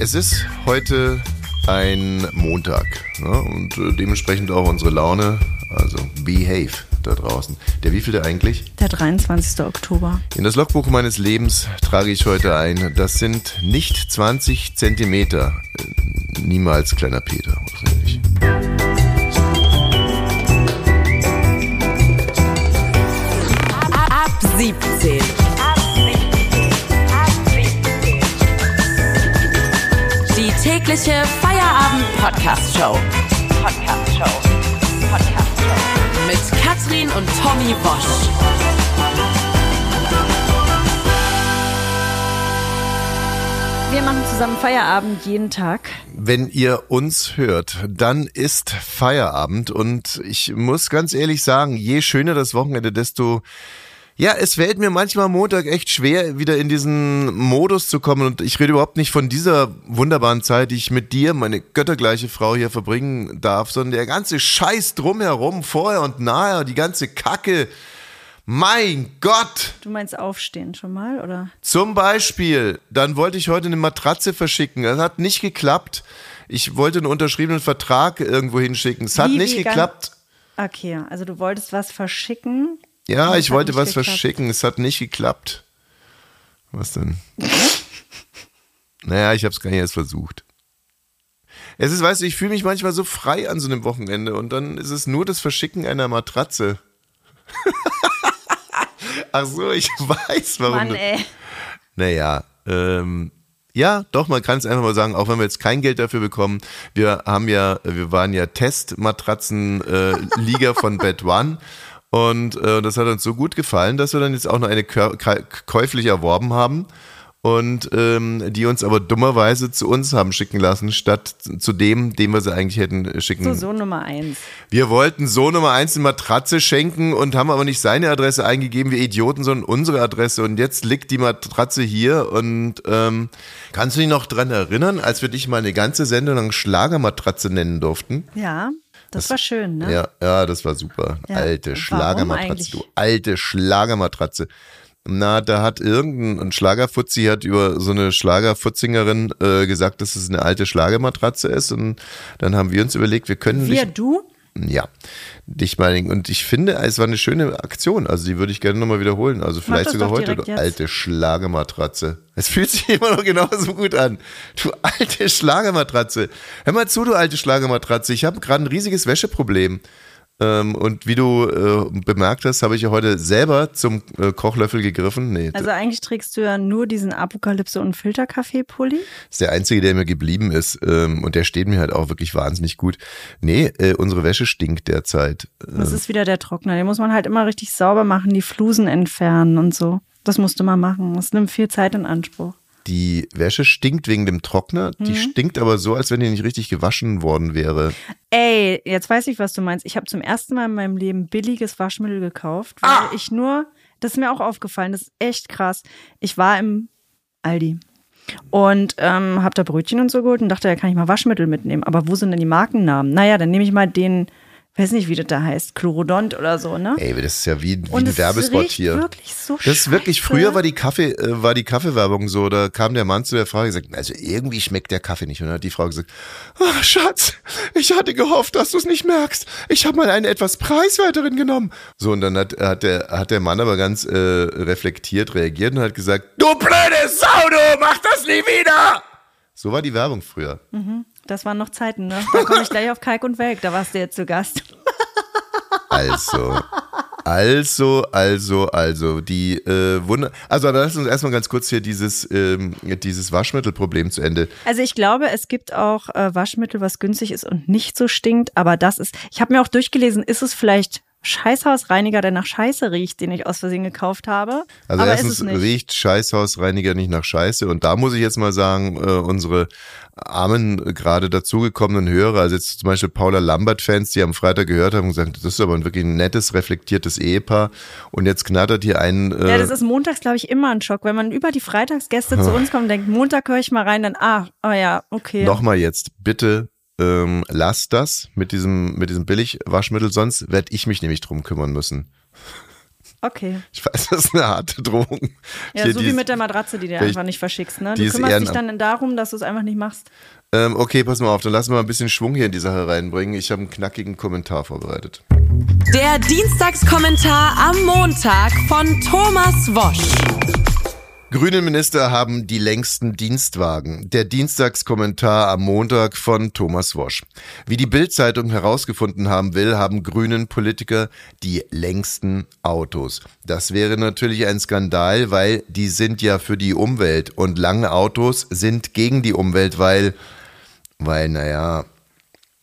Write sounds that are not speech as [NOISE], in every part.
Es ist heute ein Montag ne? und äh, dementsprechend auch unsere Laune, also behave da draußen. Der wievielte eigentlich? Der 23. Oktober. In das Logbuch meines Lebens trage ich heute ein, das sind nicht 20 Zentimeter. Äh, niemals kleiner Peter, wahrscheinlich. Ab 17. tägliche Feierabend-Podcast-Show. Podcast-Show. Podcast-Show. Mit Katrin und Tommy Bosch. Wir machen zusammen Feierabend jeden Tag. Wenn ihr uns hört, dann ist Feierabend und ich muss ganz ehrlich sagen, je schöner das Wochenende, desto ja, es fällt mir manchmal Montag echt schwer, wieder in diesen Modus zu kommen. Und ich rede überhaupt nicht von dieser wunderbaren Zeit, die ich mit dir, meine göttergleiche Frau, hier verbringen darf, sondern der ganze Scheiß drumherum, vorher und nachher, die ganze Kacke. Mein Gott! Du meinst aufstehen schon mal, oder? Zum Beispiel, dann wollte ich heute eine Matratze verschicken. Das hat nicht geklappt. Ich wollte einen unterschriebenen Vertrag irgendwo hinschicken. Es hat Wie, nicht geklappt. Okay, also du wolltest was verschicken. Ja, es ich wollte was geklappt. verschicken. Es hat nicht geklappt. Was denn? [LAUGHS] naja, ich habe es gar nicht erst versucht. Es ist, weißt du, ich fühle mich manchmal so frei an so einem Wochenende und dann ist es nur das Verschicken einer Matratze. [LAUGHS] Ach so, ich [LAUGHS] weiß, warum. Mann, ey. Naja, ähm, ja, doch, man kann es einfach mal sagen, auch wenn wir jetzt kein Geld dafür bekommen. Wir haben ja, wir waren ja Testmatratzen-Liga von Bed One. Und äh, das hat uns so gut gefallen, dass wir dann jetzt auch noch eine käuflich erworben haben und ähm, die uns aber dummerweise zu uns haben schicken lassen, statt zu dem, dem wir sie eigentlich hätten schicken So, so Nummer eins. wir wollten so Nummer eins eine Matratze schenken und haben aber nicht seine Adresse eingegeben, wir Idioten, sondern unsere Adresse. Und jetzt liegt die Matratze hier und ähm, kannst du dich noch dran erinnern, als wir dich mal eine ganze Sendung lang Schlagermatratze nennen durften? Ja, das, war schön, ne? Ja, ja, das war super. Ja, Alte Schlagermatratze, du alte Schlagermatratze. Na, da hat irgendein ein Schlagerfutzi hat über so eine Schlagerfutzingerin äh, gesagt, dass es eine alte Schlagermatratze ist und dann haben wir uns überlegt, wir können Wir, nicht du? Ja, dich mal und ich finde, es war eine schöne Aktion. Also die würde ich gerne nochmal wiederholen. Also vielleicht sogar heute, du jetzt. alte Schlagematratze. Es fühlt sich [LAUGHS] immer noch genauso gut an. Du alte Schlagematratze. Hör mal zu, du alte Schlagematratze. Ich habe gerade ein riesiges Wäscheproblem. Ähm, und wie du äh, bemerkt hast, habe ich ja heute selber zum äh, Kochlöffel gegriffen. Nee, Also eigentlich trägst du ja nur diesen Apokalypse- und Filterkaffee-Pulli. Das ist der einzige, der mir geblieben ist. Ähm, und der steht mir halt auch wirklich wahnsinnig gut. Nee, äh, unsere Wäsche stinkt derzeit. Das ist wieder der Trockner. Den muss man halt immer richtig sauber machen, die Flusen entfernen und so. Das musst du mal machen. Das nimmt viel Zeit in Anspruch. Die Wäsche stinkt wegen dem Trockner. Die Mhm. stinkt aber so, als wenn die nicht richtig gewaschen worden wäre. Ey, jetzt weiß ich, was du meinst. Ich habe zum ersten Mal in meinem Leben billiges Waschmittel gekauft, weil ich nur, das ist mir auch aufgefallen, das ist echt krass. Ich war im Aldi und ähm, habe da Brötchen und so geholt und dachte, da kann ich mal Waschmittel mitnehmen. Aber wo sind denn die Markennamen? Naja, dann nehme ich mal den, weiß nicht, wie das da heißt, Chlorodont oder so, ne? Ey, das ist ja wie, wie ein es Werbespot hier. wirklich so Das ist wirklich, scheiße. früher war die Kaffee, äh, war die Kaffeewerbung so, da kam der Mann zu der Frau und gesagt, also irgendwie schmeckt der Kaffee nicht. Und dann hat die Frau gesagt, ach Schatz, ich hatte gehofft, dass du es nicht merkst. Ich habe mal eine etwas preiswerteren genommen. So, und dann hat, hat, der, hat der Mann aber ganz äh, reflektiert reagiert und hat gesagt, du blöde Sau, du, mach das nie wieder! So war die Werbung früher. Das waren noch Zeiten, ne? Da komme ich gleich auf Kalk und Welk, da warst du jetzt zu Gast. [LAUGHS] Also, also, also, also, die äh, Wunder. Also, aber lass uns erstmal ganz kurz hier dieses, ähm, dieses Waschmittelproblem zu Ende. Also ich glaube, es gibt auch äh, Waschmittel, was günstig ist und nicht so stinkt, aber das ist, ich habe mir auch durchgelesen, ist es vielleicht Scheißhausreiniger, der nach Scheiße riecht, den ich aus Versehen gekauft habe? Also aber erstens riecht Scheißhausreiniger nicht nach Scheiße und da muss ich jetzt mal sagen, äh, unsere armen, äh, gerade dazugekommenen Hörer, also jetzt zum Beispiel Paula Lambert-Fans, die am Freitag gehört haben und gesagt, das ist aber ein wirklich nettes, reflektiertes Ehepaar und jetzt knattert hier ein... Äh, Ja, das ist montags, glaube ich, immer ein Schock. Wenn man über die Freitagsgäste zu [LAUGHS] uns kommt und denkt, Montag höre ich mal rein, dann, ah, oh ja, okay. Nochmal jetzt, bitte ähm, lasst das mit diesem, mit diesem Billigwaschmittel, sonst werde ich mich nämlich drum kümmern müssen. Okay. Ich weiß, das ist eine harte Drohung. Ja, Hier, so wie ist- mit der Matratze, die du ich- einfach nicht verschickst. Ne? die Du kümmerst dich dann darum, dass du es einfach nicht machst. Ähm, okay, pass mal auf, dann lassen wir mal ein bisschen Schwung hier in die Sache reinbringen. Ich habe einen knackigen Kommentar vorbereitet. Der Dienstagskommentar am Montag von Thomas Wosch. Grüne Minister haben die längsten Dienstwagen. Der Dienstagskommentar am Montag von Thomas Wosch. Wie die Bild-Zeitung herausgefunden haben will, haben grünen Politiker die längsten Autos. Das wäre natürlich ein Skandal, weil die sind ja für die Umwelt und lange Autos sind gegen die Umwelt, weil, weil, naja,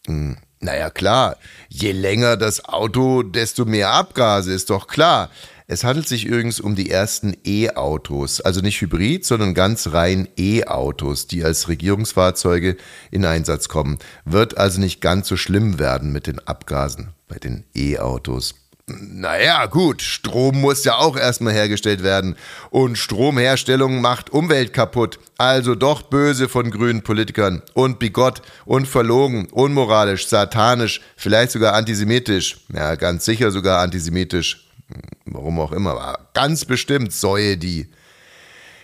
hm, naja klar, je länger das Auto, desto mehr Abgase, ist doch klar. Es handelt sich übrigens um die ersten E-Autos, also nicht Hybrid, sondern ganz rein E-Autos, die als Regierungsfahrzeuge in Einsatz kommen. Wird also nicht ganz so schlimm werden mit den Abgasen bei den E-Autos. Naja, gut, Strom muss ja auch erstmal hergestellt werden. Und Stromherstellung macht Umwelt kaputt. Also doch böse von grünen Politikern. Und bigott und verlogen, unmoralisch, satanisch, vielleicht sogar antisemitisch. Ja, ganz sicher sogar antisemitisch. Warum auch immer, aber ganz bestimmt säue die.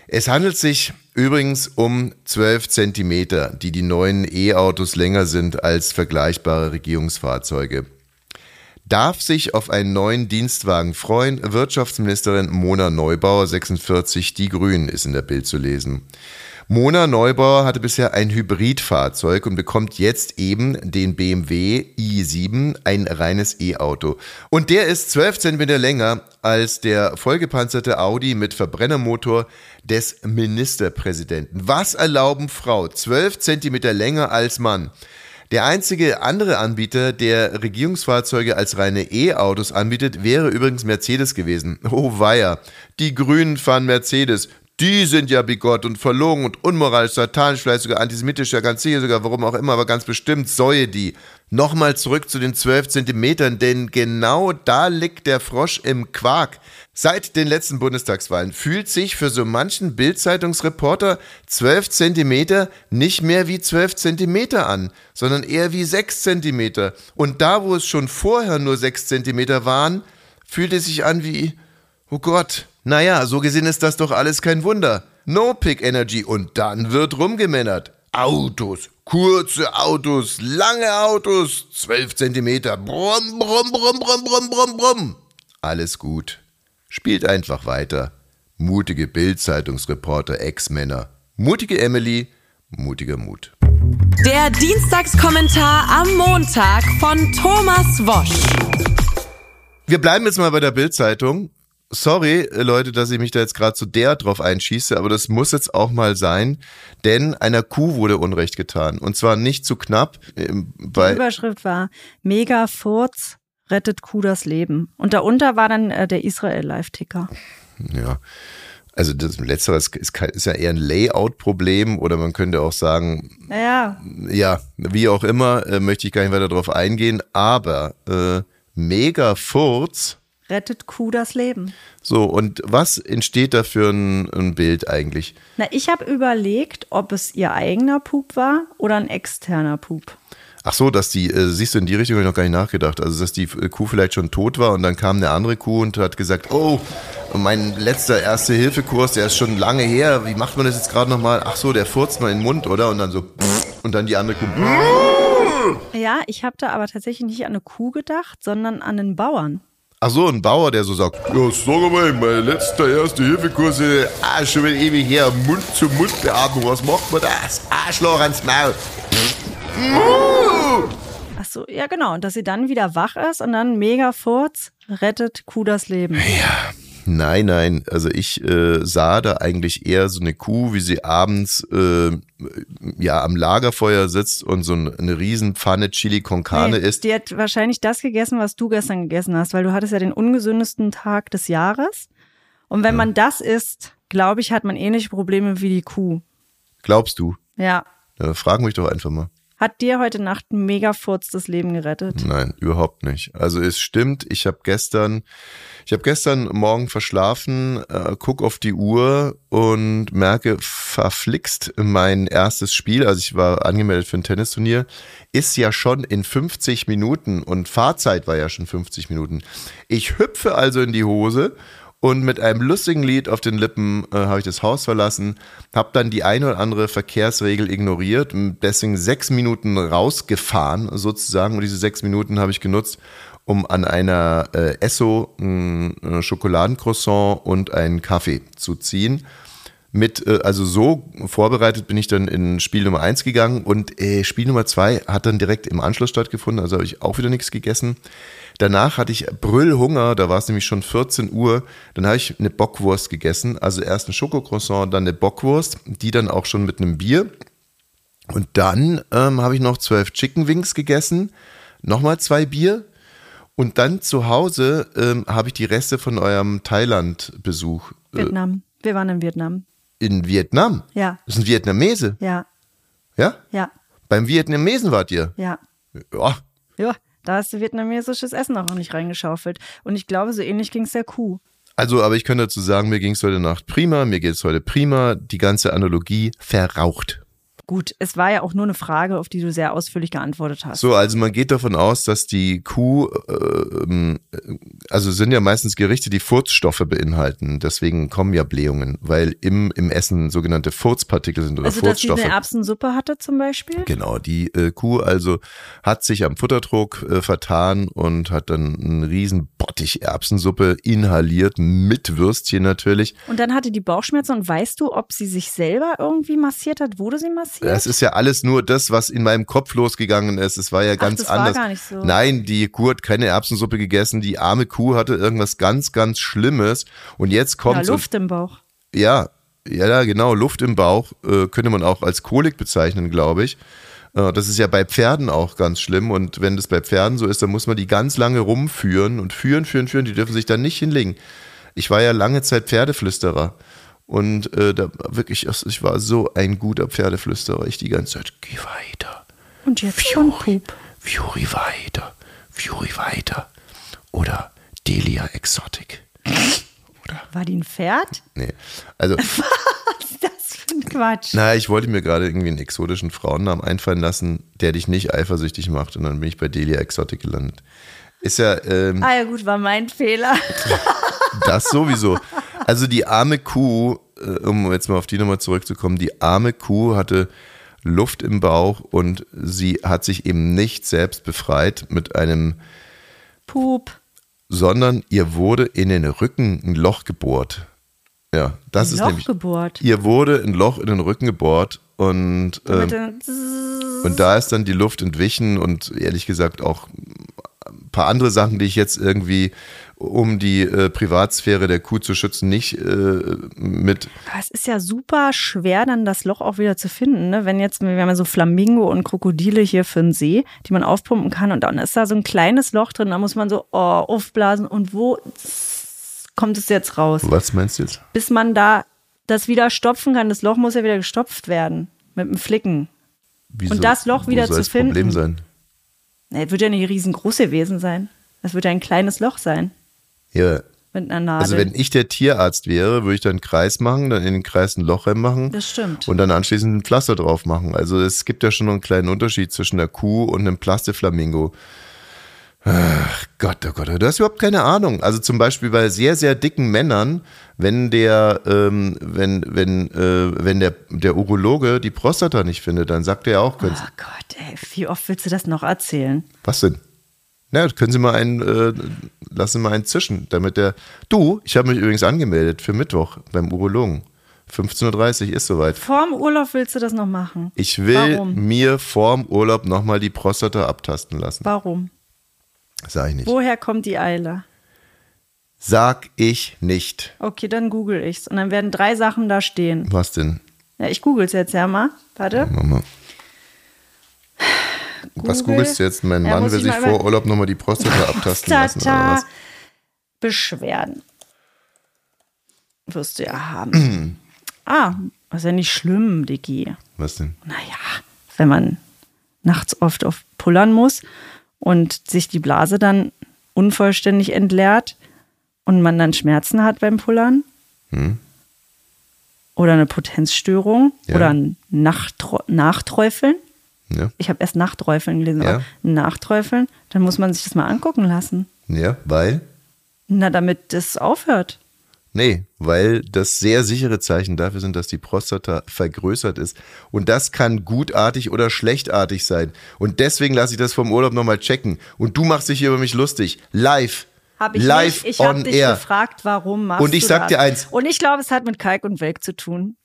Es handelt sich übrigens um 12 Zentimeter, die die neuen E-Autos länger sind als vergleichbare Regierungsfahrzeuge. Darf sich auf einen neuen Dienstwagen freuen? Wirtschaftsministerin Mona Neubauer, 46, die Grünen, ist in der Bild zu lesen. Mona Neubauer hatte bisher ein Hybridfahrzeug und bekommt jetzt eben den BMW i7, ein reines E-Auto. Und der ist 12 Zentimeter länger als der vollgepanzerte Audi mit Verbrennermotor des Ministerpräsidenten. Was erlauben Frau? 12 Zentimeter länger als Mann. Der einzige andere Anbieter, der Regierungsfahrzeuge als reine E-Autos anbietet, wäre übrigens Mercedes gewesen. Oh weia, die Grünen fahren Mercedes. Die sind ja bigott und verlogen und unmoralisch, satanisch, vielleicht sogar antisemitisch, ja ganz sicher sogar, warum auch immer, aber ganz bestimmt säue die. Nochmal zurück zu den 12 Zentimetern, denn genau da liegt der Frosch im Quark. Seit den letzten Bundestagswahlen fühlt sich für so manchen Bildzeitungsreporter 12 Zentimeter nicht mehr wie 12 Zentimeter an, sondern eher wie 6 Zentimeter. Und da, wo es schon vorher nur 6 Zentimeter waren, fühlt es sich an wie, oh Gott, naja, so gesehen ist das doch alles kein Wunder. No Pick Energy und dann wird rumgemännert. Autos, kurze Autos, lange Autos, 12 Zentimeter, brumm, brumm, brumm, brumm, brumm, brumm, brumm. Alles gut. Spielt einfach weiter. Mutige Bild-Zeitungsreporter, Ex-Männer. Mutige Emily, mutiger Mut. Der Dienstagskommentar am Montag von Thomas Wosch. Wir bleiben jetzt mal bei der Bild-Zeitung. Sorry, Leute, dass ich mich da jetzt gerade zu der drauf einschieße, aber das muss jetzt auch mal sein, denn einer Kuh wurde Unrecht getan. Und zwar nicht zu knapp, ähm, Die Überschrift war Mega Furz rettet Kuh das Leben. Und darunter war dann äh, der Israel-Live-Ticker. Ja. Also das Letztere ist, ist, ist ja eher ein Layout-Problem oder man könnte auch sagen, Naja, ja, wie auch immer, äh, möchte ich gar nicht weiter darauf eingehen, aber äh, mega Furz. Rettet Kuh das Leben. So, und was entsteht da für ein, ein Bild eigentlich? Na, ich habe überlegt, ob es ihr eigener Pup war oder ein externer Pup. Ach so, dass die, äh, siehst du, in die Richtung habe ich noch gar nicht nachgedacht. Also, dass die äh, Kuh vielleicht schon tot war und dann kam eine andere Kuh und hat gesagt, oh, mein letzter Erste-Hilfe-Kurs, der ist schon lange her. Wie macht man das jetzt gerade nochmal? Ach so, der furzt mal in den Mund, oder? Und dann so, und dann die andere Kuh. Ja, ich habe da aber tatsächlich nicht an eine Kuh gedacht, sondern an einen Bauern. Ach so, ein Bauer, der so sagt, ja, sag mal, mein letzter Erste-Hilfe-Kurs, ah, schon wieder ewig her, Mund-zu-Mund-Beatmung, was macht man das? Arschloch ans Maul. Ach so, ja genau. Und dass sie dann wieder wach ist und dann mega Furz rettet Kuh das Leben. Nein, nein. Also ich äh, sah da eigentlich eher so eine Kuh, wie sie abends äh, ja am Lagerfeuer sitzt und so ein- eine riesen Pfanne Chili con Carne Nee, isst. Die hat wahrscheinlich das gegessen, was du gestern gegessen hast, weil du hattest ja den ungesündesten Tag des Jahres. Und wenn man das isst, glaube ich, hat man ähnliche Probleme wie die Kuh. Glaubst du? Ja. Ja, frag mich doch einfach mal. Hat dir heute Nacht mega Furz das Leben gerettet? Nein, überhaupt nicht. Also es stimmt, ich habe gestern, ich habe gestern Morgen verschlafen, äh, guck auf die Uhr und merke verflixt mein erstes Spiel, also ich war angemeldet für ein Tennisturnier, ist ja schon in 50 Minuten und Fahrzeit war ja schon 50 Minuten. Ich hüpfe also in die Hose und mit einem lustigen Lied auf den Lippen äh, habe ich das Haus verlassen, habe dann die eine oder andere Verkehrsregel ignoriert, deswegen sechs Minuten rausgefahren sozusagen. Und diese sechs Minuten habe ich genutzt, um an einer äh, Esso ein äh, Schokoladencroissant und einen Kaffee zu ziehen. Mit, äh, also so vorbereitet bin ich dann in Spiel Nummer eins gegangen und äh, Spiel Nummer zwei hat dann direkt im Anschluss stattgefunden, also habe ich auch wieder nichts gegessen. Danach hatte ich Brüllhunger, da war es nämlich schon 14 Uhr. Dann habe ich eine Bockwurst gegessen. Also erst ein Schokocroissant, dann eine Bockwurst, die dann auch schon mit einem Bier. Und dann ähm, habe ich noch zwölf Chicken Wings gegessen, nochmal zwei Bier. Und dann zu Hause ähm, habe ich die Reste von eurem Thailand-Besuch. Äh, Vietnam. Wir waren in Vietnam. In Vietnam? Ja. Das ist ein Vietnamese? Ja. Ja? Ja. Beim Vietnamesen wart ihr? Ja. Ja. Ja. Da hast du vietnamesisches Essen auch noch nicht reingeschaufelt. Und ich glaube, so ähnlich ging es der Kuh. Also, aber ich könnte dazu sagen, mir ging es heute Nacht prima, mir geht es heute prima, die ganze Analogie verraucht. Gut, es war ja auch nur eine Frage, auf die du sehr ausführlich geantwortet hast. So, also man geht davon aus, dass die Kuh, äh, also sind ja meistens Gerichte, die Furzstoffe beinhalten. Deswegen kommen ja Blähungen, weil im, im Essen sogenannte Furzpartikel sind oder also, Furzstoffe. dass sie eine Erbsensuppe hatte zum Beispiel? Genau, die äh, Kuh also hat sich am Futterdruck äh, vertan und hat dann einen riesen Bottich Erbsensuppe inhaliert, mit Würstchen natürlich. Und dann hatte die Bauchschmerzen und weißt du, ob sie sich selber irgendwie massiert hat? Wurde sie massiert? Das ist ja alles nur das, was in meinem Kopf losgegangen ist. Es war ja ganz Ach, das anders. War gar nicht so. Nein, die Kuh hat keine Erbsensuppe gegessen. Die arme Kuh hatte irgendwas ganz, ganz Schlimmes. Und jetzt kommt ja, Luft im Bauch. Ja, ja, genau. Luft im Bauch äh, könnte man auch als Kolik bezeichnen, glaube ich. Äh, das ist ja bei Pferden auch ganz schlimm. Und wenn das bei Pferden so ist, dann muss man die ganz lange rumführen und führen, führen, führen. Die dürfen sich dann nicht hinlegen. Ich war ja lange Zeit Pferdeflüsterer. Und äh, da wirklich, ich war so ein guter Pferdeflüsterer. Ich die ganze Zeit, geh weiter. Und jetzt schon Pup. Fury weiter. Fury weiter. Oder Delia Exotic. Oder? War die ein Pferd? Nee. Also. [LAUGHS] Was ist das für ein Quatsch? Naja, ich wollte mir gerade irgendwie einen exotischen Frauennamen einfallen lassen, der dich nicht eifersüchtig macht. Und dann bin ich bei Delia Exotic gelandet. Ist ja. Ähm, ah ja, gut, war mein Fehler. [LAUGHS] das sowieso. Also die arme Kuh, um jetzt mal auf die Nummer zurückzukommen, die arme Kuh hatte Luft im Bauch und sie hat sich eben nicht selbst befreit mit einem Pup, sondern ihr wurde in den Rücken ein Loch gebohrt. Ja, das ein ist Loch nämlich. gebohrt. Ihr wurde ein Loch in den Rücken gebohrt und ähm, und da ist dann die Luft entwichen und ehrlich gesagt auch ein paar andere Sachen, die ich jetzt irgendwie um die äh, Privatsphäre der Kuh zu schützen, nicht äh, mit. Es ist ja super schwer, dann das Loch auch wieder zu finden. Ne? Wenn jetzt, wir haben ja so Flamingo und Krokodile hier für den See, die man aufpumpen kann und dann ist da so ein kleines Loch drin, da muss man so oh, aufblasen und wo kommt es jetzt raus? Was meinst du jetzt? Bis man da das wieder stopfen kann. Das Loch muss ja wieder gestopft werden mit dem Flicken. Wieso? Und das Loch wieder zu finden. Das Problem sein. Es wird ja nicht riesengroß gewesen sein. Es wird ja ein kleines Loch sein. Ja. Mit einer Nadel. Also wenn ich der Tierarzt wäre, würde ich dann einen Kreis machen, dann in den Kreis ein Loch reinmachen. Das stimmt. Und dann anschließend ein Pflaster drauf machen. Also es gibt ja schon noch einen kleinen Unterschied zwischen einer Kuh und einem Plastiflamingo. Ach Gott, oh Gott, du hast überhaupt keine Ahnung. Also zum Beispiel bei sehr, sehr dicken Männern, wenn der, ähm, wenn, wenn, äh, wenn der, der Urologe die Prostata nicht findet, dann sagt er auch, können oh Gott, ey, wie oft willst du das noch erzählen? Was denn? Na, können Sie mal einen, äh, lassen Sie mal einen zischen, damit der. Du, ich habe mich übrigens angemeldet für Mittwoch beim Urologen. 15.30 Uhr ist soweit. Vorm Urlaub willst du das noch machen? Ich will Warum? mir vorm Urlaub nochmal die Prostata abtasten lassen. Warum? Sag ich nicht. Woher kommt die Eile? Sag ich nicht. Okay, dann google ich's. Und dann werden drei Sachen da stehen. Was denn? Ja, ich google's jetzt ja mal. Warte. Mama. Was Google. googelst du jetzt? Mein Ja, Mann will ich sich vor Urlaub nochmal die Prostata [LAUGHS] abtasten lassen. Oder was? Beschwerden. Wirst du ja haben. [CLEARS THROAT] ah, ist ja nicht schlimm, Diggi. was denn? Naja, wenn man nachts oft auf pullern muss und sich die Blase dann unvollständig entleert und man dann Schmerzen hat beim Pullern. Hm. Oder eine Potenzstörung Ja. oder ein Nachtro- Nachträufeln. Ja. Ich habe erst Nachträufeln gelesen, Ja. aber Nachträufeln, dann muss man sich das mal angucken lassen. Ja, weil? Na, damit das aufhört. Nee, weil das sehr sichere Zeichen dafür sind, dass die Prostata vergrößert ist. Und das kann gutartig oder schlechtartig sein. Und deswegen lasse ich das vom Urlaub nochmal checken. Und du machst dich hier über mich lustig. Live. Hab ich Live nicht. Ich habe dich air. gefragt, warum machst Und ich du sag das? dir eins. Und ich glaube, es hat mit Kalk und Welk zu tun.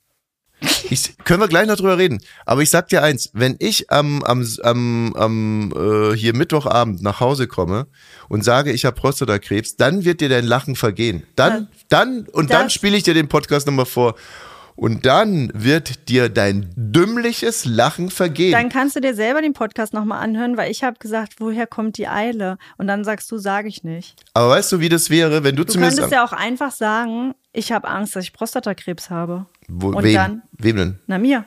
Ich, können wir gleich noch drüber reden. Aber ich sag dir eins, wenn ich am, am, am, am äh, hier Mittwochabend nach Hause komme und sage, ich habe Prostatakrebs, dann wird dir dein Lachen vergehen. Dann, dann, und dann das- spiele ich dir den Podcast nochmal vor. Und dann wird dir dein dümmliches Lachen vergehen. Dann kannst du dir selber den Podcast nochmal anhören, weil ich habe gesagt, woher kommt die Eile? Und dann sagst du, sage ich nicht. Aber weißt du, wie das wäre, wenn du, Du zu mir könntest ja auch einfach sagen, ich habe Angst, dass ich Prostatakrebs habe. Wo, und wem, dann, wem denn? na mir,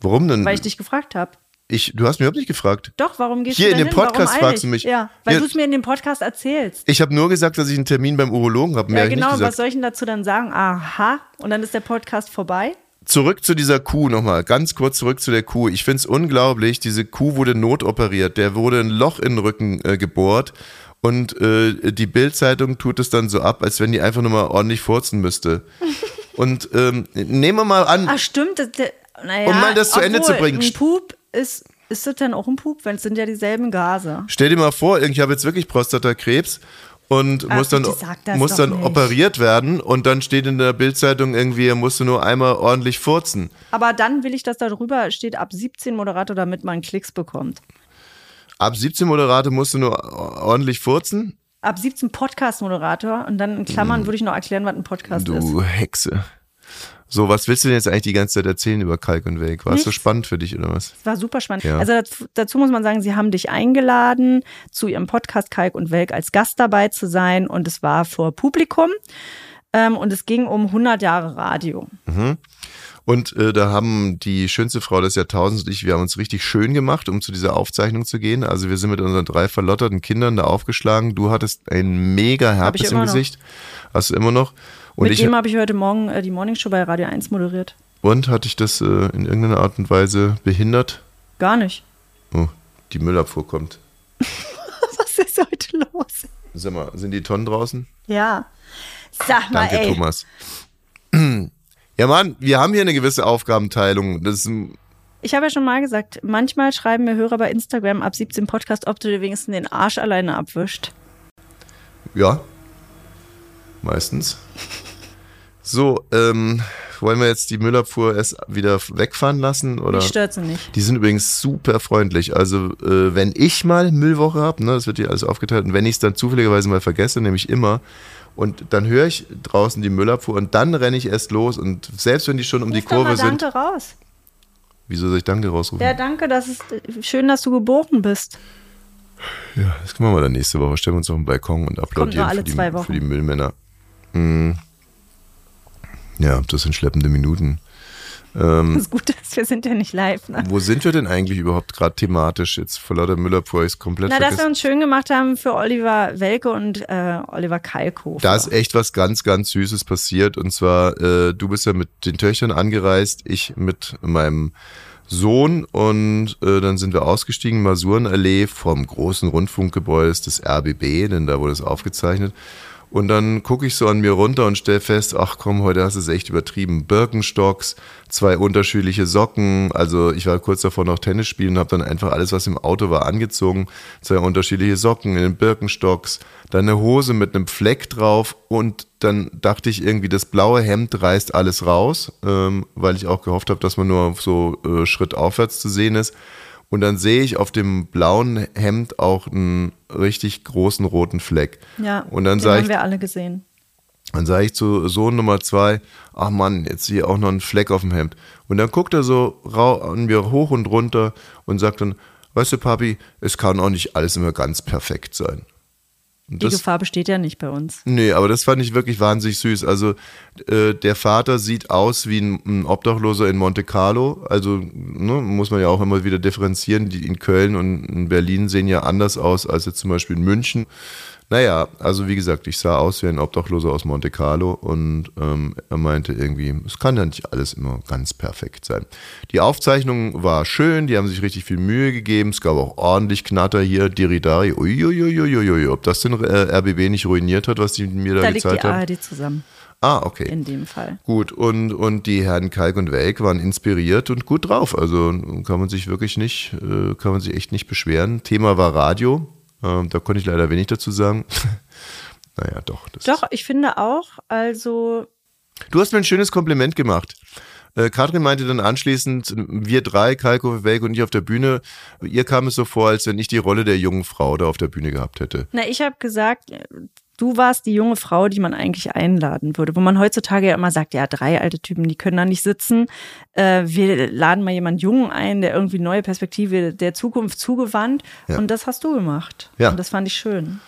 Warum denn? weil ich dich gefragt habe. ich, du hast mich überhaupt nicht gefragt. Doch, warum gehst Hier du in denn dem Podcast fragst du mich. Ja, weil Ja. du es mir in dem Podcast erzählst. Ich habe nur gesagt, dass ich einen Termin beim Urologen habe. Ja, genau, was soll ich denn dazu dann sagen? Aha, und dann ist der Podcast vorbei? Zurück zu dieser Kuh nochmal, ganz kurz zurück zu der Kuh. Ich find's unglaublich, diese Kuh wurde notoperiert, der wurde ein Loch in den Rücken äh, gebohrt und äh, die Bildzeitung tut es dann so ab, als wenn die einfach nur mal ordentlich furzen müsste. [LAUGHS] Und ähm, nehmen wir mal an, Ach, stimmt. Das, naja, Um mal das zu Ende zu bringen. Ein Pup ist, ist das denn auch ein Pup? Weil es sind ja dieselben Gase. stell dir mal vor, ich habe jetzt wirklich Prostatakrebs und Ach, muss dann, muss dann nicht. operiert werden und dann steht in der Bildzeitung irgendwie, er musste nur einmal ordentlich furzen. Aber dann will ich, dass da drüber steht, ab 17 Moderator, damit man Klicks bekommt. Ab 17 Moderate musste nur ordentlich furzen. Ab 17 Podcast-Moderator und dann in Klammern würde ich noch erklären, was ein Podcast ist. Mhm. Du Hexe. So, was willst du denn jetzt eigentlich die ganze Zeit erzählen über Kalk und Welk? War es so spannend für dich oder was? Das war super spannend. Ja. Also dazu, dazu muss man sagen, sie haben dich eingeladen, zu ihrem Podcast Kalk und Welk als Gast dabei zu sein und es war vor Publikum ähm, und es ging um 100 Jahre Radio. Und äh, da haben die schönste Frau des Jahrtausends und ich, wir haben uns richtig schön gemacht, um zu dieser Aufzeichnung zu gehen. Also wir sind mit unseren drei verlotterten Kindern da aufgeschlagen. Du hattest ein mega Herpes im noch. Gesicht. Hast du immer noch. Und Mit dem habe ich heute Morgen äh, die Morningshow bei Radio 1 moderiert. und hatte ich das äh, in irgendeiner Art und Weise behindert? Gar nicht. Oh, die Müllabfuhr kommt. [LAUGHS] Was ist heute los? Sag mal, sind die Tonnen draußen? Ja. Sag mal, Danke, ey. Thomas. Ja, Mann, wir haben hier eine gewisse Aufgabenteilung. Das Ich habe ja schon mal gesagt, manchmal schreiben mir Hörer bei Instagram ab 17 Podcast, ob du dir wenigstens den Arsch alleine abwischt. Ja. Meistens. So, ähm, wollen wir jetzt die Müllabfuhr erst wieder wegfahren lassen? Oder? Mich stört sie nicht. Die sind übrigens super freundlich. Also, äh, wenn ich mal Müllwoche habe, ne, das wird hier alles aufgeteilt, und wenn ich es dann zufälligerweise mal vergesse, nämlich immer, und dann höre ich draußen die Müllabfuhr und dann renne ich erst los und selbst wenn die schon um die Ruf doch Kurve mal sind, Danke raus. wieso soll ich Danke rausrufen? Ja, danke, das ist schön, dass du geboren bist. Ja, das können wir mal dann nächste Woche. Stellen wir uns auf den Balkon und applaudieren alle für, die, zwei Wochen. für die Müllmänner. Hm. Ja, das sind schleppende Minuten. Ähm, Das Gute ist, wir sind ja nicht live. Ne? wo sind wir denn eigentlich überhaupt gerade thematisch jetzt vor lauter Müller, bevor ich es komplett Na, dass wir vergessen? uns schön gemacht haben für Oliver Welke und äh, Oliver Kalkofe. Da ist echt was ganz, ganz Süßes passiert. Und zwar, äh, du bist ja mit den Töchtern angereist, ich mit meinem Sohn und äh, dann sind wir ausgestiegen, Masurenallee vom großen Rundfunkgebäude des RBB, denn da wurde es aufgezeichnet. Und dann gucke ich so an mir runter und stell fest, ach komm, heute hast du es echt übertrieben. Birkenstocks, zwei unterschiedliche Socken, also ich war kurz davor noch Tennis spielen und habe dann einfach alles, was im Auto war, angezogen. Zwei unterschiedliche Socken in den Birkenstocks, dann eine Hose mit einem Fleck drauf und dann dachte ich irgendwie, das blaue Hemd reißt alles raus, ähm, weil ich auch gehofft habe, dass man nur so äh, Schritt aufwärts zu sehen ist. Und dann sehe ich auf dem blauen Hemd auch einen richtig großen roten Fleck. ja, und dann den haben ich, wir alle gesehen. dann sage ich zu Sohn Nummer zwei, ach Mann, jetzt hier auch noch ein Fleck auf dem Hemd. Und dann guckt er so an mir hoch und runter und sagt dann, weißt du Papi, es kann auch nicht alles immer ganz perfekt sein. Die Gefahr besteht ja nicht bei uns. Nee, aber das fand ich wirklich wahnsinnig süß. Also äh, der Vater sieht aus wie ein, ein, Obdachloser in Monte Carlo. Also ne, muss man ja auch immer wieder differenzieren. Die in Köln und in Berlin sehen ja anders aus als jetzt zum Beispiel in München. Naja, also wie gesagt, ich sah aus wie ein Obdachloser aus Monte Carlo und ähm, er meinte irgendwie, es kann ja nicht alles immer ganz perfekt sein. Die Aufzeichnung war schön, die haben sich richtig viel Mühe gegeben, es gab auch ordentlich Knatter hier, Diridari, uiuiuiuiui, ob das den äh, RBB nicht ruiniert hat, was die mir da, da gezeigt haben. Da liegt die ARD zusammen. Ah, okay. In dem Fall. Gut, und, und die Herren Kalk und Welk waren inspiriert und gut drauf. Also kann man sich wirklich nicht, äh, kann man sich echt nicht beschweren. Thema war Radio. Ähm, da konnte ich leider wenig dazu sagen. [LAUGHS] naja, doch. doch, ich finde auch, also. Du hast mir ein schönes Kompliment gemacht. Äh, Katrin meinte dann anschließend, wir drei, Kalko, Welk und ich auf der Bühne, ihr kam es so vor, als wenn ich die Rolle der jungen Frau da auf der Bühne gehabt hätte. Na, ich habe gesagt, du warst die junge Frau, die man eigentlich einladen würde, wo man heutzutage ja immer sagt, ja, drei alte Typen, die können da nicht sitzen. Äh, wir laden mal jemanden Jungen ein, der irgendwie neue Perspektive der Zukunft zugewandt. Ja. Und das hast du gemacht. Ja. Und das fand ich schön.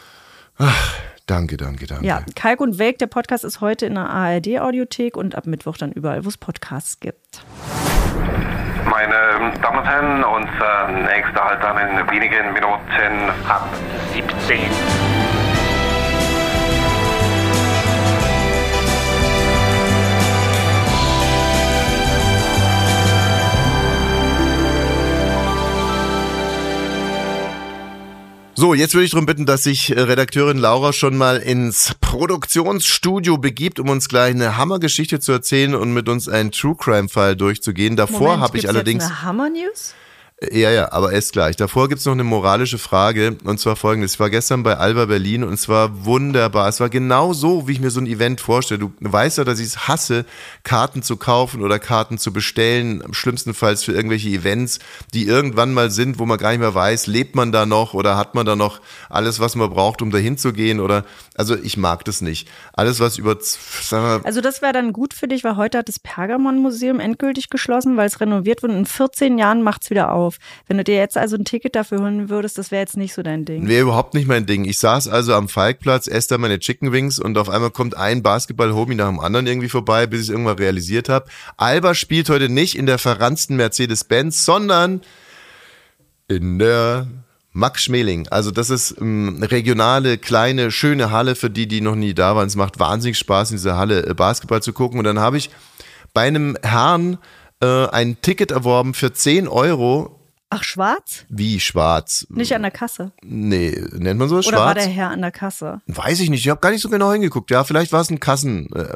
Ach, danke, danke, danke. Ja, Kalk und Welk, der Podcast ist heute in der ARD-Audiothek und ab Mittwoch dann überall, wo es Podcasts gibt. Meine Damen und Herren, unser nächster Halt dann in wenigen Minuten ab 17. So, jetzt würde ich darum bitten, dass sich äh, Redakteurin Laura schon mal ins Produktionsstudio begibt, um uns gleich eine Hammergeschichte zu erzählen und mit uns einen True Crime Fall durchzugehen. Davor habe ich allerdings eine Hammer News. Ja, ja, aber erst gleich. Davor gibt's noch eine moralische Frage und zwar folgendes. Ich war gestern bei Alba Berlin und es war wunderbar. Es war genau so, wie ich mir so ein Event vorstelle. Du weißt ja, dass ich es hasse, Karten zu kaufen oder Karten zu bestellen, schlimmstenfalls für irgendwelche Events, die irgendwann mal sind, wo man gar nicht mehr weiß, lebt man da noch oder hat man da noch alles, was man braucht, um dahin zu gehen oder, also ich mag das nicht. Alles, was über, Also das wäre dann gut für dich, weil heute hat das Pergamon-Museum endgültig geschlossen, weil es renoviert wurde und in 14 Jahren macht's wieder auf auf. Wenn du dir jetzt also ein Ticket dafür holen würdest, das wäre jetzt nicht so dein Ding. Wäre überhaupt nicht mein Ding. Ich saß also am Falkplatz, esse da meine Chicken Wings und auf einmal kommt ein Basketball-Homie nach dem anderen irgendwie vorbei, bis ich es irgendwann realisiert habe. Alba spielt heute nicht in der verranzten Mercedes-Benz, sondern in der Max Schmeling. Also das ist ähm, regionale, kleine, schöne Halle für die, die noch nie da waren. Es macht wahnsinnig Spaß, in dieser Halle äh, Basketball zu gucken. Und dann habe ich bei einem Herrn äh, ein Ticket erworben für 10 Euro Ach, schwarz? Wie schwarz? Nicht an der Kasse. Nee, nennt man so Oder schwarz? Oder war der Herr an der Kasse? Weiß ich nicht, ich habe gar nicht so genau hingeguckt. Ja, vielleicht war es ein Kassen. Äh,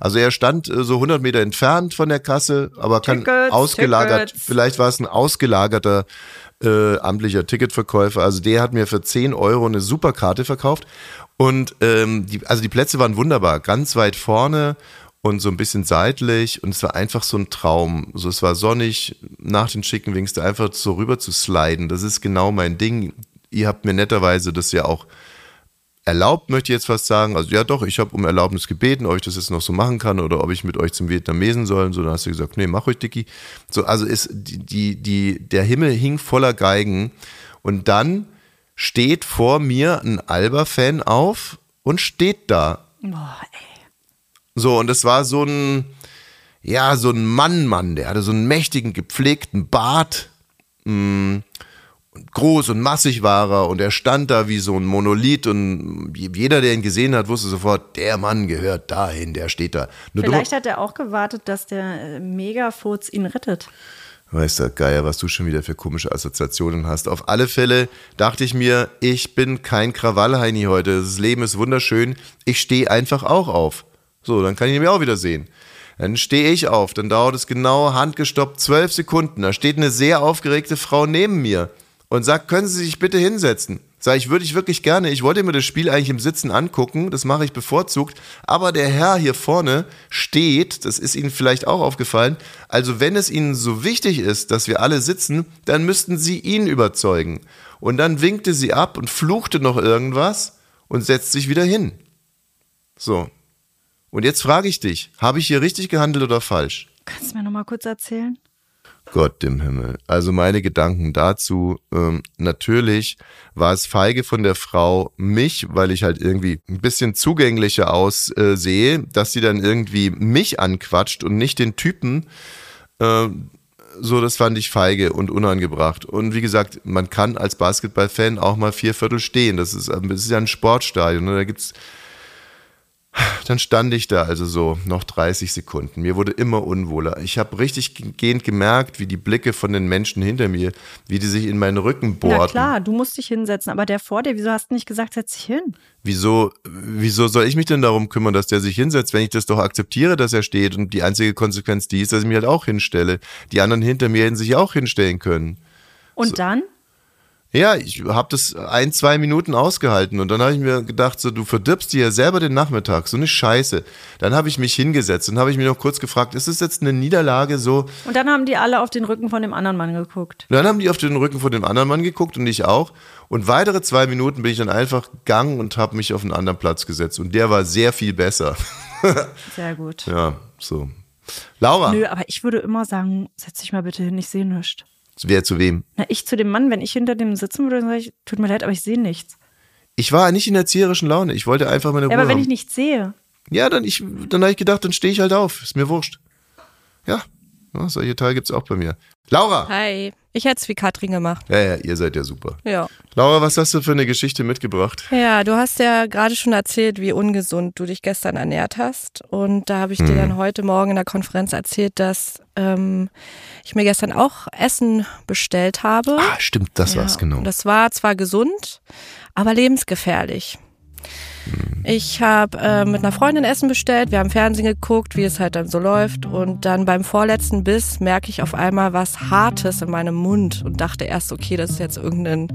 also er stand äh, so 100 Meter entfernt von der Kasse, aber kann Tickets, ausgelagert, Tickets. vielleicht war es ein ausgelagerter äh, amtlicher Ticketverkäufer. Also der hat mir für 10 Euro eine super Karte verkauft. Und ähm, die, also die Plätze waren wunderbar, ganz weit vorne und so ein bisschen seitlich und es war einfach so ein Traum. So, es war sonnig, nach den Chicken Wings da einfach so rüber zu sliden. Das ist genau mein Ding. Ihr habt mir netterweise das ja auch erlaubt, möchte ich jetzt fast sagen. Also ja doch, ich habe um Erlaubnis gebeten, ob ich das jetzt noch so machen kann oder ob ich mit euch zum Vietnamesen soll. So, dann hast du gesagt, nee, mach euch Dicky. So, also ist die, die, die, der Himmel hing voller Geigen und dann steht vor mir ein Alba-Fan auf und steht da. Boah, ey. So, und es war so ein, ja, so ein Mann-Mann, der hatte so einen mächtigen, gepflegten Bart. Mh, mm, groß und massig war er und er stand da wie so ein Monolith und jeder, der ihn gesehen hat, wusste sofort, der Mann gehört dahin, der steht da. Nur Vielleicht hat er auch gewartet, dass der äh, Megafurz ihn rettet. Weißt du, Geier, was du schon wieder für komische Assoziationen hast. Auf alle Fälle dachte ich mir, ich bin kein Krawallheini heute. Das Leben ist wunderschön. Ich stehe einfach auch auf. So, dann kann ich mir auch wieder sehen. Dann stehe ich auf, dann dauert es genau handgestoppt zwölf Sekunden. Da steht eine sehr aufgeregte Frau neben mir und sagt, können Sie sich bitte hinsetzen? Sag ich, würde ich wirklich gerne. Ich wollte mir das Spiel eigentlich im Sitzen angucken, das mache ich bevorzugt. Aber der Herr hier vorne steht, das ist Ihnen vielleicht auch aufgefallen. Also wenn es Ihnen so wichtig ist, dass wir alle sitzen, dann müssten Sie ihn überzeugen. Und dann winkte sie ab und fluchte noch irgendwas und setzt sich wieder hin. So, und jetzt frage ich dich, habe ich hier richtig gehandelt oder falsch? Kannst du mir noch mal kurz erzählen? Gott im Himmel. Also meine Gedanken dazu. Ähm, natürlich war es feige von der Frau, mich, weil ich halt irgendwie ein bisschen zugänglicher aussehe, dass sie dann irgendwie mich anquatscht und nicht den Typen. Äh, so, das fand ich feige und unangebracht. Und wie gesagt, man kann als Basketballfan auch mal vier Viertel stehen. Das ist, das ist ja ein Sportstadion. Ne? Da gibt's dann stand ich da also so noch 30 Sekunden. Mir wurde immer unwohler. Ich habe richtig gehend gemerkt, wie die Blicke von den Menschen hinter mir, wie die sich in meinen Rücken bohrten. Ja klar, du musst dich hinsetzen, aber der vor dir, wieso hast du nicht gesagt, setz dich hin? Wieso, wieso soll ich mich denn darum kümmern, dass der sich hinsetzt, wenn ich das doch akzeptiere, dass er steht und die einzige Konsequenz die ist, dass ich mich halt auch hinstelle. Die anderen hinter mir hätten sich auch hinstellen können. Und so. dann? Ja, ich habe das ein, zwei Minuten ausgehalten und dann habe ich mir gedacht, so du verdirbst dir ja selber den Nachmittag, so eine Scheiße. Dann habe ich mich hingesetzt und habe ich mich noch kurz gefragt, ist es jetzt eine Niederlage so? Und dann haben die alle auf den Rücken von dem anderen Mann geguckt. dann haben die auf den Rücken von dem anderen Mann geguckt und ich auch. Und weitere zwei Minuten bin ich dann einfach gegangen und habe mich auf einen anderen Platz gesetzt und der war sehr viel besser. [LAUGHS] Sehr gut. Ja, so. Laura. Nö, aber ich würde immer sagen, setz dich mal bitte hin, ich sehe nichts. Wer zu wem? Na, ich zu dem Mann, wenn ich hinter dem sitzen würde, dann sage ich, tut mir leid, aber ich sehe nichts. Ich war nicht in erzieherischen Laune. Ich wollte einfach meine Ruhe ja, aber wenn haben. ich nichts sehe. Ja, dann, ich, dann habe ich gedacht, dann stehe ich halt auf. Ist mir wurscht. Ja, ja solche Teile gibt es auch bei mir. Laura! Hi. Ich hätte es wie Katrin gemacht. Ja, ja, ihr seid ja super. Ja. Laura, was hast du für eine Geschichte mitgebracht? Ja, du hast ja gerade schon erzählt, wie ungesund du dich gestern ernährt hast. Und da habe ich dir Hm. dann heute Morgen in der Konferenz erzählt, dass ähm, ich mir gestern auch Essen bestellt habe. Ah, stimmt, das Ja, war's genau. und Das war zwar gesund, aber lebensgefährlich. Ich habe äh, mit einer Freundin Essen bestellt, wir haben Fernsehen geguckt, wie es halt dann so läuft und dann beim vorletzten Biss merke ich auf einmal was Hartes in meinem Mund und dachte erst, okay, das ist jetzt irgendein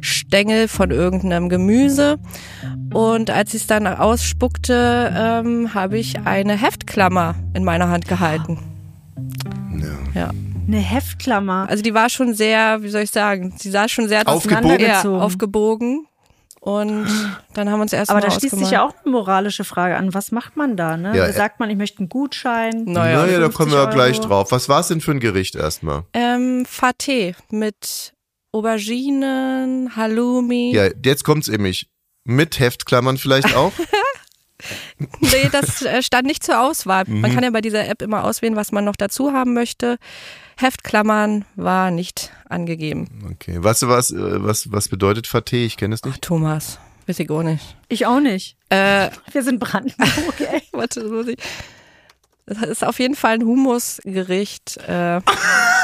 Stängel von irgendeinem Gemüse und als ich es dann ausspuckte, ähm, habe ich eine Heftklammer in meiner Hand gehalten. ja. Ja. Eine Heftklammer. Also die war schon sehr, wie soll ich sagen, sie sah schon sehr Aufgebogen? Ja, aufgebogen. Und dann haben wir uns erst Aber mal da schließt sich ja auch eine moralische Frage an. Was macht man da? Ne? Ja, da äh, sagt man, ich möchte einen Gutschein. Naja, naja, da kommen wir 50 gleich Euro. drauf. Was war es denn für ein Gericht erstmal? Ähm, Faté mit Auberginen, Halloumi. Ja, jetzt kommt's nämlich. Mit Heftklammern vielleicht auch? [LAUGHS] Nee, das äh, stand nicht zur Auswahl. Mhm. Man kann ja bei dieser App immer auswählen, was man noch dazu haben möchte. Heftklammern war nicht angegeben. Okay. Weißt du was, äh, was, was bedeutet Faté? Ich kenne es Ach, nicht. Thomas, weiß ich auch nicht. Ich auch nicht. Äh, [LAUGHS] Wir sind Brandenburg, [LAUGHS] ey. warte, das muss ich. Das ist auf jeden Fall ein Humusgericht. Äh, [LAUGHS]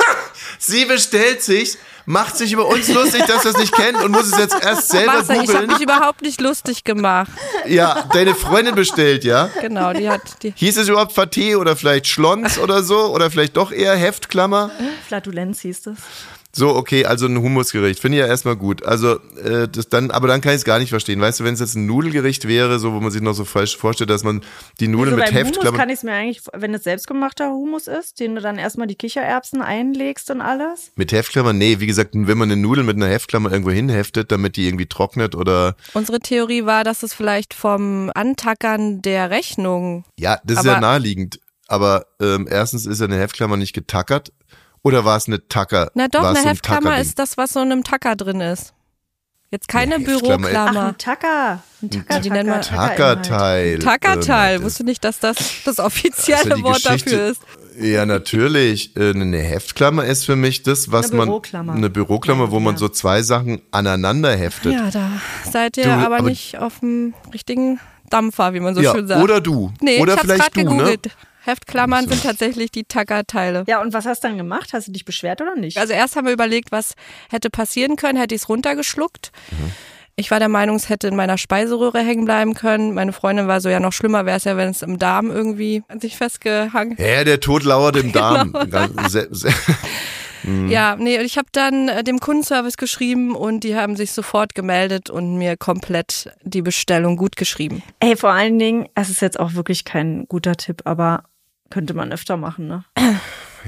Sie bestellt sich, macht sich über uns lustig, dass wir es nicht kennen und muss es jetzt erst selber Wasser, ich habe googeln. mich überhaupt nicht lustig gemacht. Ja, deine Freundin bestellt, ja? Genau, die hat die. Hieß es überhaupt Faté oder vielleicht Schlons oder so? Oder vielleicht doch eher Heftklammer? Flatulenz hieß das. So, okay, also ein Humusgericht. Finde ich ja erstmal gut. Also, äh, das dann, aber dann kann ich es gar nicht verstehen. Weißt du, wenn es jetzt ein Nudelgericht wäre, so wo man sich noch so falsch vorstellt, dass man die Nudeln Also mit Hummus Heftklammer. kann ich es mir eigentlich, wenn es selbstgemachter Humus ist, den du dann erstmal die Kichererbsen einlegst und alles. Mit Heftklammer? Nee, wie gesagt, wenn man eine Nudel mit einer Heftklammer irgendwo hinheftet, damit die irgendwie trocknet oder. Unsere Theorie war, dass es vielleicht vom Antackern der Rechnung. Ja, das ist ja naheliegend. Aber ähm, erstens ist ja eine Heftklammer nicht getackert. Oder war es eine Tacker? Na doch, eine Heftklammer ist das, was so in einem Tacker drin ist. Jetzt keine ey. Ach, Büroklammer. ein Tacker. Ein Tacker, Die nennt man Tackerteil. Tackerteil. Ähm, Wusste nicht, dass das das offizielle ja die Wort Geschichte. dafür ist. Ja, natürlich. Äh, Eine Heftklammer ist für mich das, was Eine man. Büroklammer. Eine Büroklammer, wo man Ja. so zwei Sachen aneinander heftet. Ja, da seid ihr Du, aber, aber- nicht auf dem richtigen Dampfer, wie man so Ja, schön sagt. oder du. nee, oder ich hab's vielleicht du, ne? Heftklammern sind tatsächlich die Tackerteile. Ja, und was hast du dann gemacht? Hast du dich beschwert oder nicht? Also erst haben wir überlegt, was hätte passieren können, hätte ich es runtergeschluckt. Mhm. Ich war der Meinung, es hätte in meiner Speiseröhre hängen bleiben können. Meine Freundin war so, ja, noch schlimmer wäre es ja, wenn es im Darm irgendwie an sich festgehangen Ja, der Tod lauert im [LAUGHS] Darm. Genau. Sehr- sehr- [LAUGHS] Mhm. Ja, nee, ich habe dann äh, dem Kundenservice geschrieben und die haben sich sofort gemeldet und mir komplett die Bestellung gut geschrieben. Ey, vor allen Dingen, es ist jetzt auch wirklich kein guter Tipp, aber könnte man öfter machen, ne?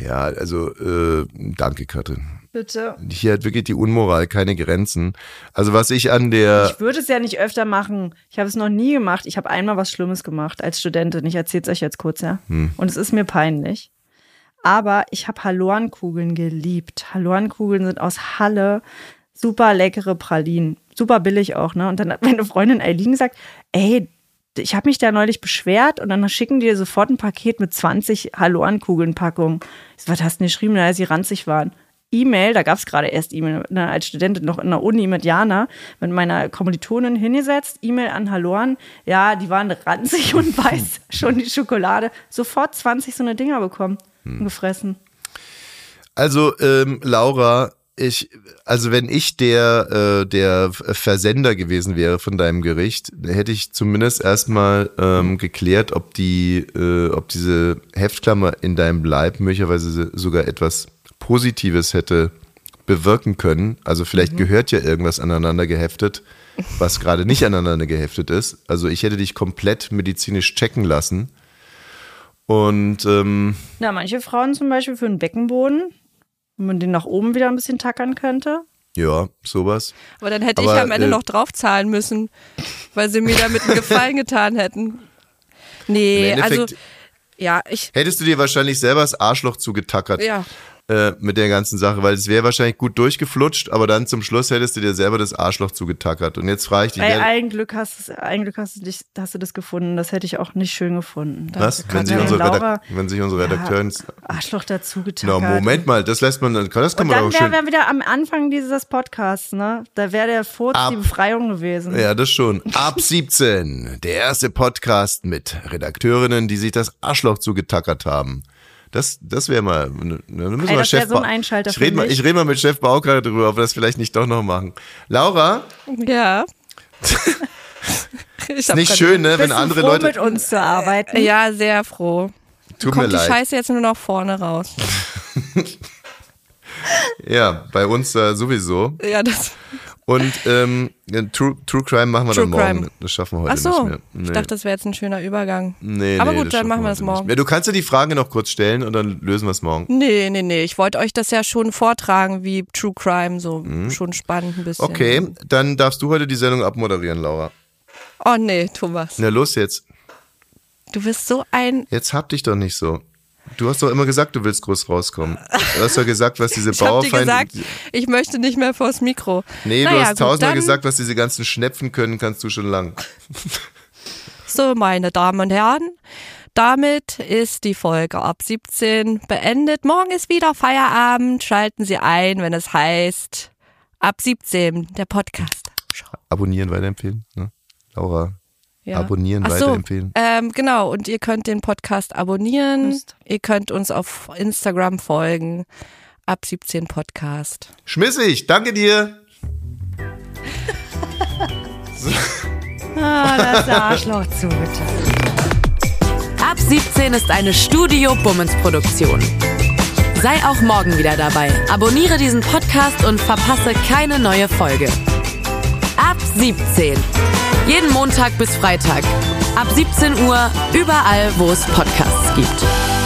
Ja, also äh, danke, Katrin. Bitte. Hier hat wirklich die Unmoral keine Grenzen. Also was ich an der Ich würde es ja nicht öfter machen. Ich habe es noch nie gemacht. Ich habe einmal was Schlimmes gemacht als Studentin. Ich erzähle es euch jetzt kurz, ja. Hm. Und es ist mir peinlich. Aber ich habe Hallorenkugeln geliebt. Hallorenkugeln sind aus Halle. Super leckere Pralinen. Super billig auch, ne? Und dann hat meine Freundin Eileen gesagt, ey, ich habe mich da neulich beschwert und dann schicken die dir sofort ein Paket mit 20 Hallorenkugeln-Packungen. Ich so, was hast du denn geschrieben, da sie ranzig waren? E-Mail, da gab es gerade erst E-Mail, ne, als Studentin noch in der Uni mit Jana, mit meiner Kommilitonin hingesetzt, E-Mail an Halloren, ja, die waren ranzig und [LAUGHS] weiß, schon die Schokolade, sofort 20 so eine Dinger bekommen und gefressen. Also, ähm, Laura, ich, also wenn ich der, äh, der Versender gewesen wäre von deinem Gericht, hätte ich zumindest erstmal ähm, geklärt, ob die, äh, ob diese Heftklammer in deinem Leib möglicherweise sogar etwas Positives hätte bewirken können. Also vielleicht gehört ja irgendwas aneinander geheftet, was gerade nicht aneinander geheftet ist. Also ich hätte dich komplett medizinisch checken lassen. Und ähm, Na, manche Frauen zum Beispiel für einen Beckenboden, wenn man den nach oben wieder ein bisschen tackern könnte. ja, sowas. Aber dann hätte Aber, ich am Ende äh, noch draufzahlen müssen, weil sie mir damit einen Gefallen [LAUGHS] getan hätten. Nee, also ja, ich hättest du dir wahrscheinlich selber das Arschloch zugetackert. ja, äh, mit der ganzen Sache, weil es wäre wahrscheinlich gut durchgeflutscht, aber dann zum Schluss hättest du dir selber das Arschloch zugetackert. Und jetzt frage ich dich, Ey, ein Glück hast, du- ein Glück hast du, dich, hast du das gefunden. Das hätte ich auch nicht schön gefunden. was, wenn sich, unsere Laura, wenn sich unsere Redakteurin... Arschloch dazu Na, getackert. Moment mal, das lässt man, das kann Und man dann auch wäre schön... wär wieder am Anfang dieses Podcasts, ne? Da wäre der Furz Ab. die Befreiung gewesen. Ja, das schon. Ab [LAUGHS] 17, der erste Podcast mit Redakteurinnen, die sich das Arschloch zugetackert haben. Das, das wäre mal, ne, da müssen Ey, wir das Chef so ein Bau- Einschalter ich rede mal, ich rede mal mit Chef Baukrat darüber, ob wir das vielleicht nicht doch noch machen. Laura, ja. [LAUGHS] hab nicht schön, ne, wenn andere froh, Leute, mit uns zu arbeiten? Ja, sehr froh. tut mir Kommt die leid. Scheiße jetzt nur noch vorne raus. [LAUGHS] Ja, bei uns äh, sowieso. Ja, das. Und ähm, True, True Crime machen wir True dann morgen. Crime. Das schaffen wir heute Ach so, nicht mehr. Nee. ich dachte, das wäre jetzt ein schöner Übergang. nee, aber nee, gut, dann machen wir das morgen. mehr. Du kannst ja die Frage noch kurz stellen und dann lösen wir es morgen. Nee, nee, nee. Ich wollte euch das ja schon vortragen, wie True Crime, so schon spannend ein bisschen. Mhm. Okay, dann darfst du heute die Sendung abmoderieren, Laura. Oh nee, Thomas. Na los jetzt. Du bist so ein. Jetzt hab dich doch nicht so. Du hast doch immer gesagt, du willst groß rauskommen. Du hast doch gesagt, was diese [LAUGHS] Ich hab dir Bauerfeinde. gesagt, ich möchte nicht mehr vors Mikro. Nee, du Naja, hast gut, tausendmal gesagt, was diese ganzen Schnepfen können, kannst du schon lang. [LAUGHS] So, meine Damen und Herren, damit ist die Folge ab 17 beendet. Morgen ist wieder Feierabend. Schalten Sie ein, wenn es heißt ab 17, der Podcast. Abonnieren, weiterempfehlen. Ne? Laura, Ja. abonnieren, Ach so, weiterempfehlen. Ähm, genau, und ihr könnt den Podcast abonnieren. Mist. Ihr könnt uns auf Instagram folgen. Ab 17 Podcast. Schmissig, danke dir. Ah, das Arschloch zugeteilt. Ab 17 ist eine Studio Bummens Produktion. Sei auch morgen wieder dabei. Abonniere diesen Podcast und verpasse keine neue Folge. Ab 17. Jeden Montag bis Freitag. Ab 17 Uhr überall, wo es Podcasts gibt.